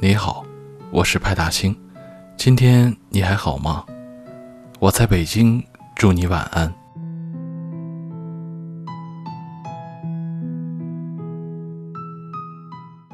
你好，我是派大星。今天你还好吗？我在北京，祝你晚安。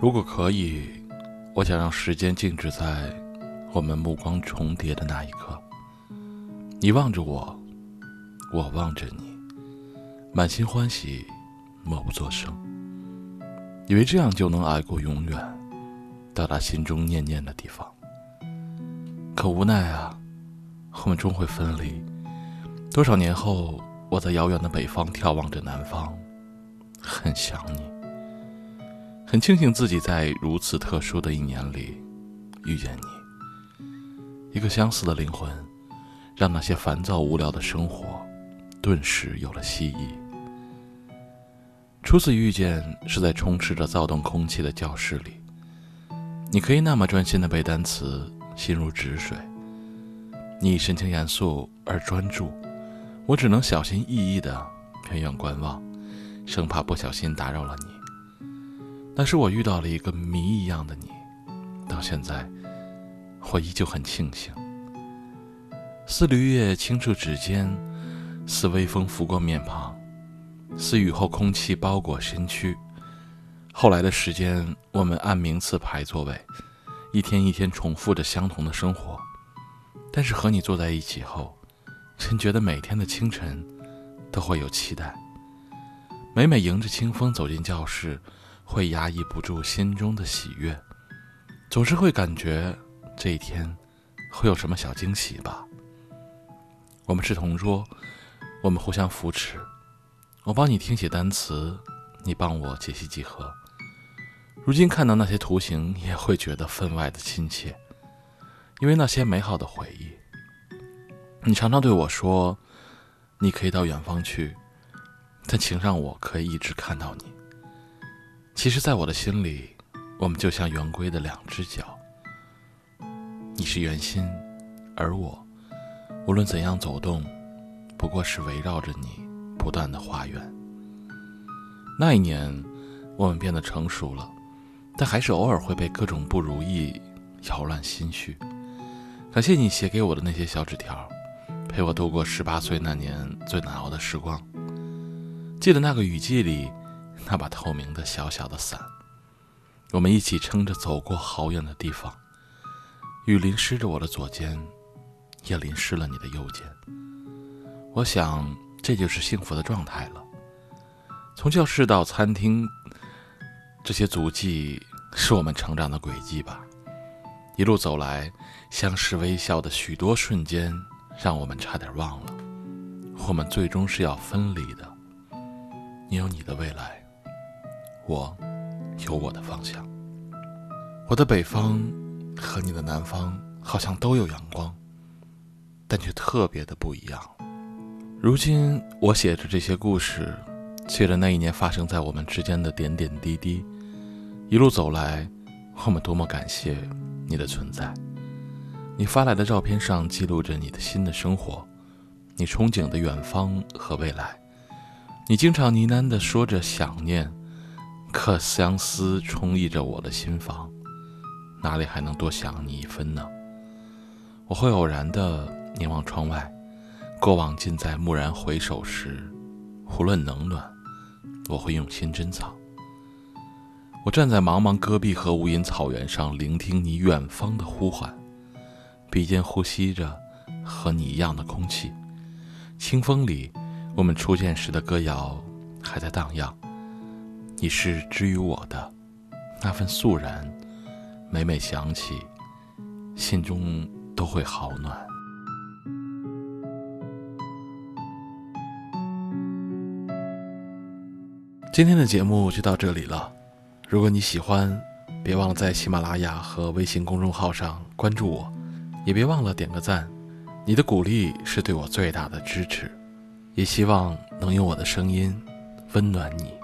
如果可以，我想让时间静止在我们目光重叠的那一刻。你望着我，我望着你，满心欢喜，默不作声，以为这样就能挨过永远。到达心中念念的地方，可无奈啊，我们终会分离。多少年后，我在遥远的北方眺望着南方，很想你。很庆幸自己在如此特殊的一年里遇见你，一个相似的灵魂，让那些烦躁无聊的生活顿时有了希冀。初次遇见是在充斥着躁动空气的教室里。你可以那么专心的背单词，心如止水。你神情严肃而专注，我只能小心翼翼的远远观望，生怕不小心打扰了你。那是我遇到了一个谜一样的你，到现在，我依旧很庆幸。似绿叶轻触指尖，似微风拂过面庞，似雨后空气包裹身躯。后来的时间，我们按名次排座位，一天一天重复着相同的生活。但是和你坐在一起后，真觉得每天的清晨都会有期待。每每迎着清风走进教室，会压抑不住心中的喜悦，总是会感觉这一天会有什么小惊喜吧。我们是同桌，我们互相扶持，我帮你听写单词，你帮我解析几何。如今看到那些图形，也会觉得分外的亲切，因为那些美好的回忆。你常常对我说：“你可以到远方去，但请让我可以一直看到你。”其实，在我的心里，我们就像圆规的两只脚。你是圆心，而我，无论怎样走动，不过是围绕着你不断的画圆。那一年，我们变得成熟了。但还是偶尔会被各种不如意扰乱心绪。感谢你写给我的那些小纸条，陪我度过十八岁那年最难熬的时光。记得那个雨季里，那把透明的小小的伞，我们一起撑着走过好远的地方。雨淋湿着我的左肩，也淋湿了你的右肩。我想，这就是幸福的状态了。从教室到餐厅。这些足迹是我们成长的轨迹吧。一路走来，相视微笑的许多瞬间，让我们差点忘了，我们最终是要分离的。你有你的未来，我有我的方向。我的北方和你的南方好像都有阳光，但却特别的不一样。如今我写着这些故事。记得那一年发生在我们之间的点点滴滴，一路走来，我们多么感谢你的存在。你发来的照片上记录着你的新的生活，你憧憬的远方和未来。你经常呢喃地说着想念，可相思充溢着我的心房，哪里还能多想你一分呢？我会偶然地凝望窗外，过往尽在蓦然回首时，无论冷暖。我会用心珍藏。我站在茫茫戈壁和无垠草原上，聆听你远方的呼唤，鼻尖呼吸着和你一样的空气。清风里，我们初见时的歌谣还在荡漾。你是之于我的那份肃然，每每想起，心中都会好暖。今天的节目就到这里了。如果你喜欢，别忘了在喜马拉雅和微信公众号上关注我，也别忘了点个赞。你的鼓励是对我最大的支持，也希望能用我的声音温暖你。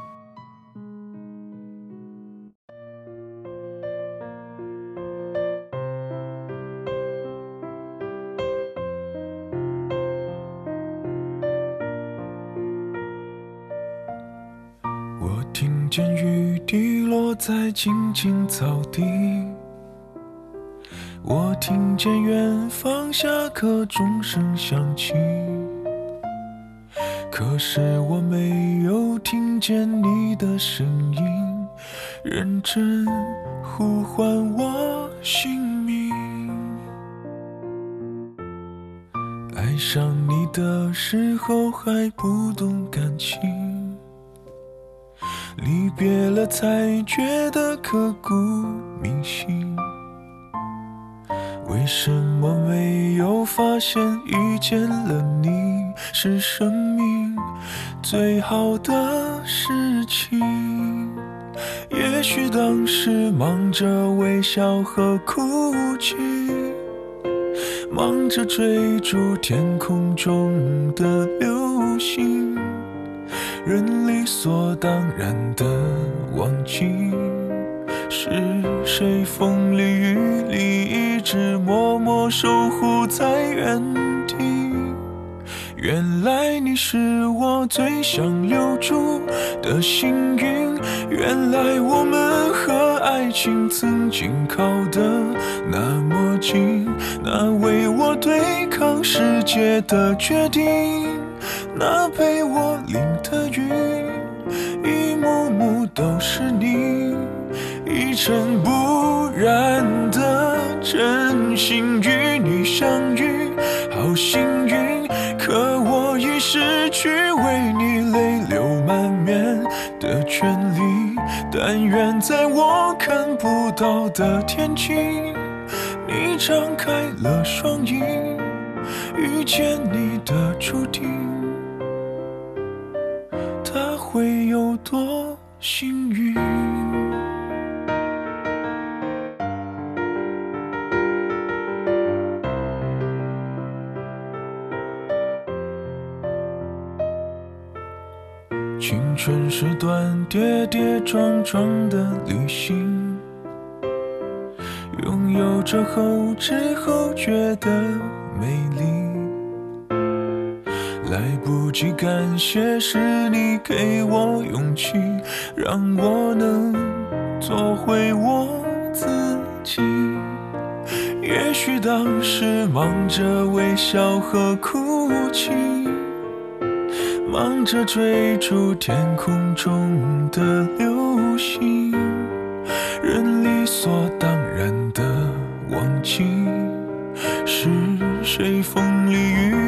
见雨滴落在青青草地，我听见远方下课钟声响起，可是我没有听见你的声音，认真呼唤我姓名。爱上你的时候还不懂感情，离别了才觉得刻骨铭心。为什么没有发现遇见了你是生命最好的事情？也许当时忙着微笑和哭泣，忙着追逐天空中的流星，人理所当然的忘记。是谁风里雨里一直默默守护在原地？原来你是我最想留住的幸运。原来我们和爱情曾经靠得那么近。那为我对抗世界的决定，那陪我淋的雨，一幕幕都是你。一尘不染的真心与你相遇，好幸运。可我已失去为你泪流满面的权利。但愿在我看不到的天际，你张开了双翼，遇见你的注定，有多幸运？青春是段跌跌撞撞的旅行，拥有着后知后觉的美丽。来不及感谢，是你给我勇气，让我能做回我自己。也许当时忙着微笑和哭泣。忙着追逐天空中的流星，人理所当然的忘记，是谁风里雨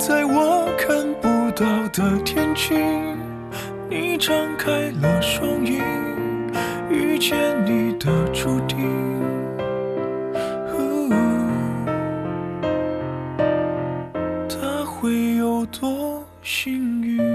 在我看不到的天际。你张开了双翼，遇见你的注定。他会有多幸运？